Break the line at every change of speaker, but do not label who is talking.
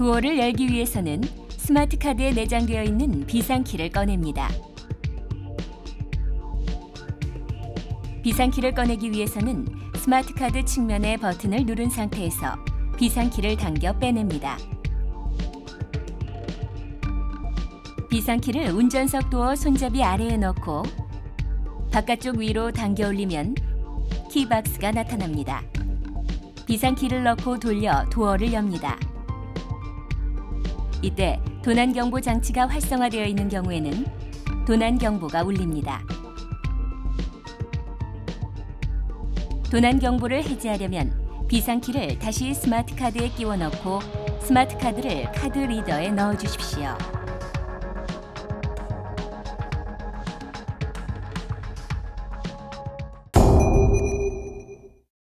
도어를 열기 위해서는 스마트 카드에 내장되어 있는 비상키를 꺼냅니다. 비상키를 꺼내기 위해서는 스마트 카드 측면의 버튼을 누른 상태에서 비상키를 당겨 빼냅니다. 비상키를 운전석 도어 손잡이 아래에 넣고 바깥쪽 위로 당겨 올리면 키박스가 나타납니다. 비상키를 넣고 돌려 도어를 엽니다. 이때 도난 경보 장치가 활성화되어 있는 경우에는 도난 경보가 울립니다. 도난 경보를 해제하려면 비상키를 다시 스마트 카드에 끼워 넣고 스마트 카드를 카드 리더에 넣어 주십시오.